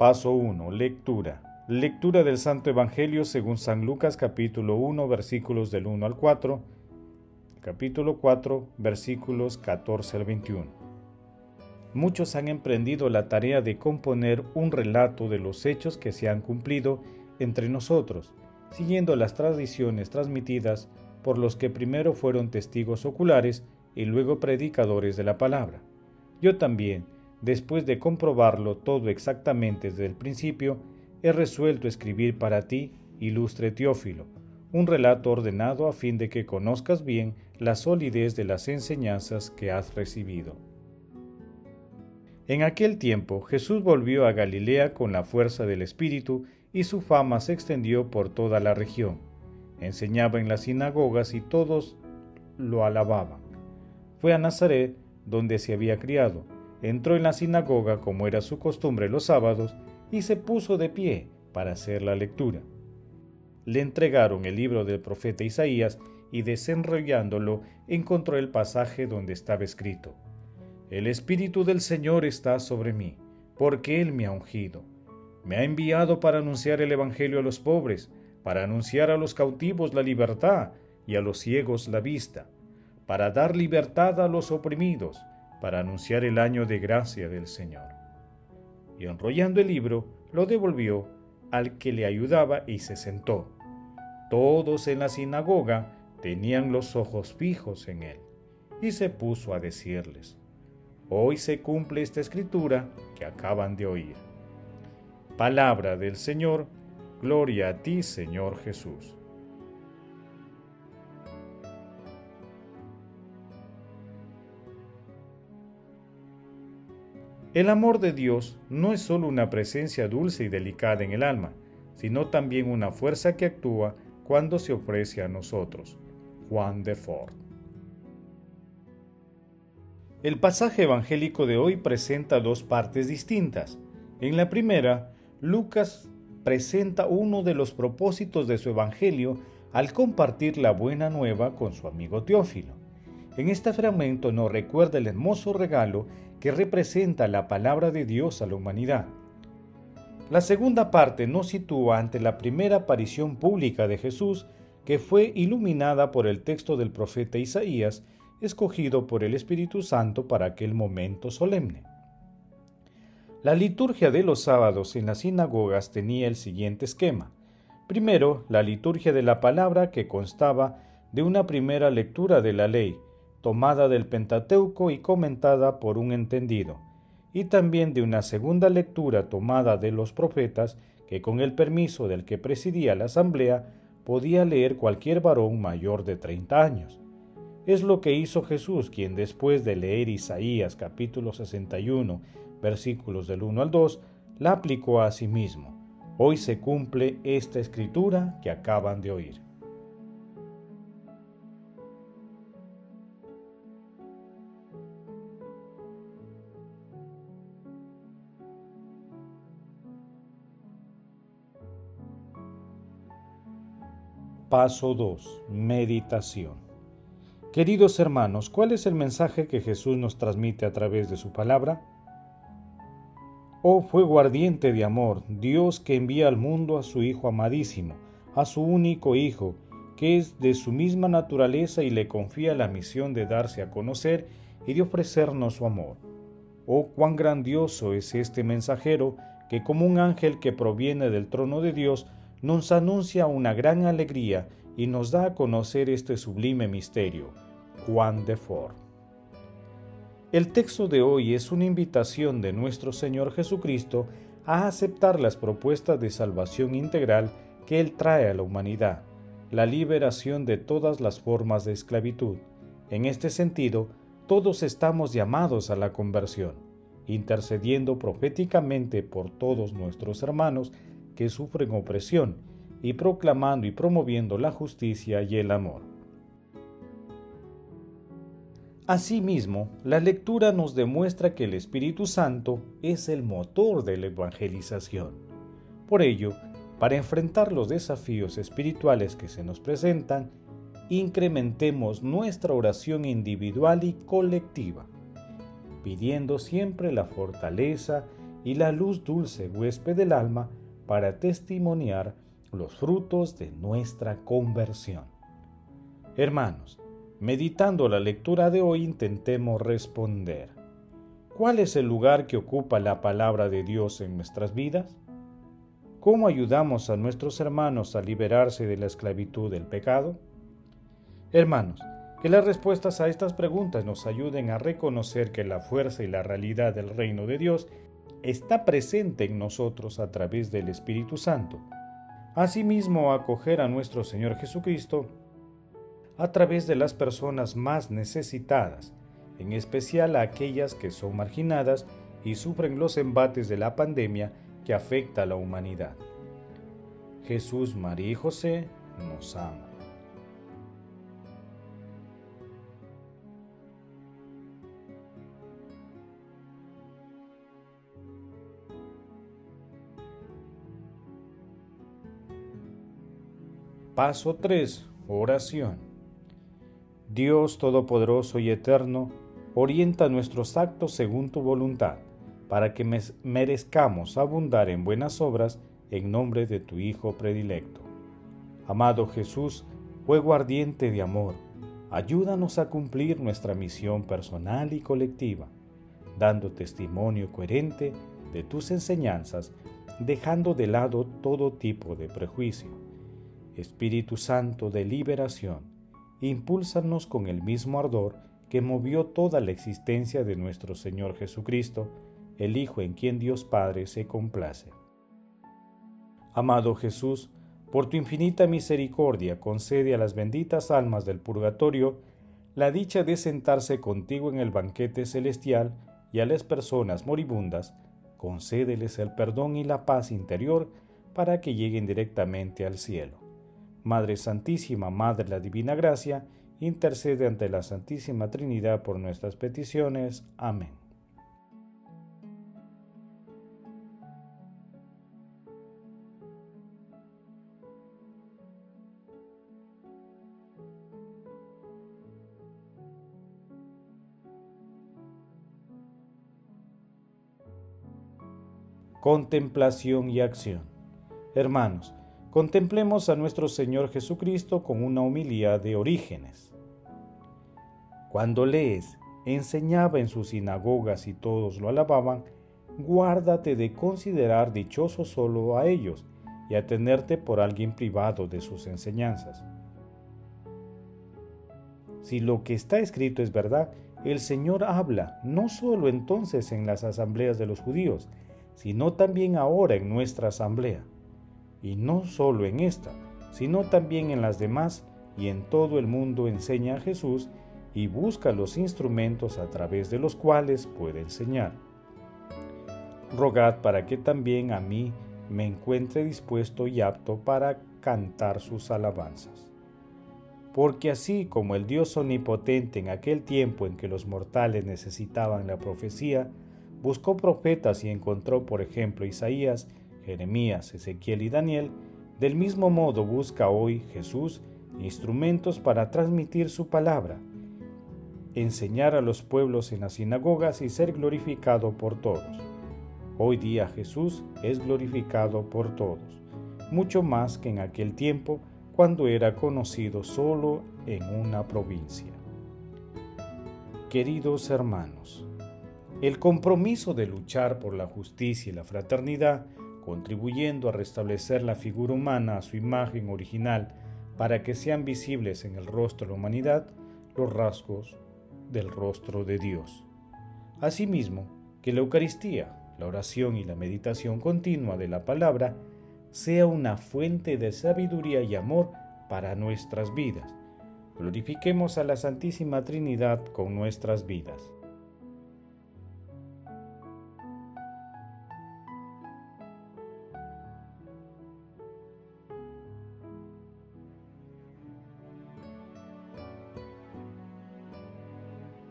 Paso 1. Lectura. Lectura del Santo Evangelio según San Lucas capítulo 1 versículos del 1 al 4, capítulo 4 versículos 14 al 21. Muchos han emprendido la tarea de componer un relato de los hechos que se han cumplido entre nosotros, siguiendo las tradiciones transmitidas por los que primero fueron testigos oculares y luego predicadores de la palabra. Yo también, después de comprobarlo todo exactamente desde el principio, he resuelto escribir para ti, ilustre Teófilo, un relato ordenado a fin de que conozcas bien la solidez de las enseñanzas que has recibido. En aquel tiempo Jesús volvió a Galilea con la fuerza del Espíritu y su fama se extendió por toda la región. Enseñaba en las sinagogas y todos lo alababan. Fue a Nazaret, donde se había criado entró en la sinagoga como era su costumbre los sábados y se puso de pie para hacer la lectura. Le entregaron el libro del profeta Isaías y desenrollándolo encontró el pasaje donde estaba escrito, El Espíritu del Señor está sobre mí, porque Él me ha ungido. Me ha enviado para anunciar el Evangelio a los pobres, para anunciar a los cautivos la libertad y a los ciegos la vista, para dar libertad a los oprimidos para anunciar el año de gracia del Señor. Y enrollando el libro, lo devolvió al que le ayudaba y se sentó. Todos en la sinagoga tenían los ojos fijos en él, y se puso a decirles, Hoy se cumple esta escritura que acaban de oír. Palabra del Señor, gloria a ti Señor Jesús. El amor de Dios no es solo una presencia dulce y delicada en el alma, sino también una fuerza que actúa cuando se ofrece a nosotros. Juan de Ford. El pasaje evangélico de hoy presenta dos partes distintas. En la primera, Lucas presenta uno de los propósitos de su evangelio al compartir la buena nueva con su amigo Teófilo. En este fragmento nos recuerda el hermoso regalo que representa la palabra de Dios a la humanidad. La segunda parte nos sitúa ante la primera aparición pública de Jesús, que fue iluminada por el texto del profeta Isaías, escogido por el Espíritu Santo para aquel momento solemne. La liturgia de los sábados en las sinagogas tenía el siguiente esquema. Primero, la liturgia de la palabra que constaba de una primera lectura de la ley, tomada del Pentateuco y comentada por un entendido, y también de una segunda lectura tomada de los profetas que con el permiso del que presidía la asamblea podía leer cualquier varón mayor de 30 años. Es lo que hizo Jesús, quien después de leer Isaías capítulo 61, versículos del 1 al 2, la aplicó a sí mismo. Hoy se cumple esta escritura que acaban de oír. Paso 2. Meditación. Queridos hermanos, ¿cuál es el mensaje que Jesús nos transmite a través de su palabra? Oh fuego ardiente de amor, Dios que envía al mundo a su Hijo amadísimo, a su único Hijo, que es de su misma naturaleza y le confía la misión de darse a conocer y de ofrecernos su amor. Oh cuán grandioso es este mensajero que como un ángel que proviene del trono de Dios, nos anuncia una gran alegría y nos da a conocer este sublime misterio. Juan de Ford. El texto de hoy es una invitación de nuestro Señor Jesucristo a aceptar las propuestas de salvación integral que Él trae a la humanidad, la liberación de todas las formas de esclavitud. En este sentido, todos estamos llamados a la conversión, intercediendo proféticamente por todos nuestros hermanos que sufren opresión y proclamando y promoviendo la justicia y el amor. Asimismo, la lectura nos demuestra que el Espíritu Santo es el motor de la evangelización. Por ello, para enfrentar los desafíos espirituales que se nos presentan, incrementemos nuestra oración individual y colectiva, pidiendo siempre la fortaleza y la luz dulce huésped del alma para testimoniar los frutos de nuestra conversión. Hermanos, Meditando la lectura de hoy intentemos responder. ¿Cuál es el lugar que ocupa la palabra de Dios en nuestras vidas? ¿Cómo ayudamos a nuestros hermanos a liberarse de la esclavitud del pecado? Hermanos, que las respuestas a estas preguntas nos ayuden a reconocer que la fuerza y la realidad del reino de Dios está presente en nosotros a través del Espíritu Santo. Asimismo, acoger a nuestro Señor Jesucristo a través de las personas más necesitadas, en especial a aquellas que son marginadas y sufren los embates de la pandemia que afecta a la humanidad. Jesús, María y José nos aman. Paso 3. Oración. Dios Todopoderoso y Eterno, orienta nuestros actos según tu voluntad, para que merezcamos abundar en buenas obras en nombre de tu Hijo predilecto. Amado Jesús, fuego ardiente de amor, ayúdanos a cumplir nuestra misión personal y colectiva, dando testimonio coherente de tus enseñanzas, dejando de lado todo tipo de prejuicio. Espíritu Santo de liberación, impúlsanos con el mismo ardor que movió toda la existencia de nuestro Señor Jesucristo, el Hijo en quien Dios Padre se complace. Amado Jesús, por tu infinita misericordia concede a las benditas almas del purgatorio la dicha de sentarse contigo en el banquete celestial y a las personas moribundas, concédeles el perdón y la paz interior para que lleguen directamente al cielo. Madre Santísima, Madre de la Divina Gracia, intercede ante la Santísima Trinidad por nuestras peticiones. Amén. Contemplación y acción. Hermanos, Contemplemos a nuestro Señor Jesucristo con una humildad de orígenes. Cuando lees, enseñaba en sus sinagogas y todos lo alababan, guárdate de considerar dichoso solo a ellos y a tenerte por alguien privado de sus enseñanzas. Si lo que está escrito es verdad, el Señor habla no solo entonces en las asambleas de los judíos, sino también ahora en nuestra asamblea y no solo en esta, sino también en las demás y en todo el mundo enseña a Jesús y busca los instrumentos a través de los cuales puede enseñar. Rogad para que también a mí me encuentre dispuesto y apto para cantar sus alabanzas. Porque así como el Dios omnipotente en aquel tiempo en que los mortales necesitaban la profecía, buscó profetas y encontró, por ejemplo, Isaías, Jeremías, Ezequiel y Daniel, del mismo modo busca hoy Jesús instrumentos para transmitir su palabra, enseñar a los pueblos en las sinagogas y ser glorificado por todos. Hoy día Jesús es glorificado por todos, mucho más que en aquel tiempo cuando era conocido solo en una provincia. Queridos hermanos, el compromiso de luchar por la justicia y la fraternidad contribuyendo a restablecer la figura humana a su imagen original para que sean visibles en el rostro de la humanidad los rasgos del rostro de Dios. Asimismo, que la Eucaristía, la oración y la meditación continua de la palabra sea una fuente de sabiduría y amor para nuestras vidas. Glorifiquemos a la Santísima Trinidad con nuestras vidas.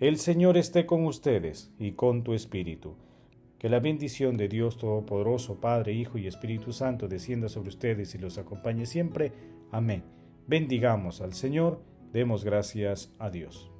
El Señor esté con ustedes y con tu espíritu. Que la bendición de Dios Todopoderoso, Padre, Hijo y Espíritu Santo descienda sobre ustedes y los acompañe siempre. Amén. Bendigamos al Señor, demos gracias a Dios.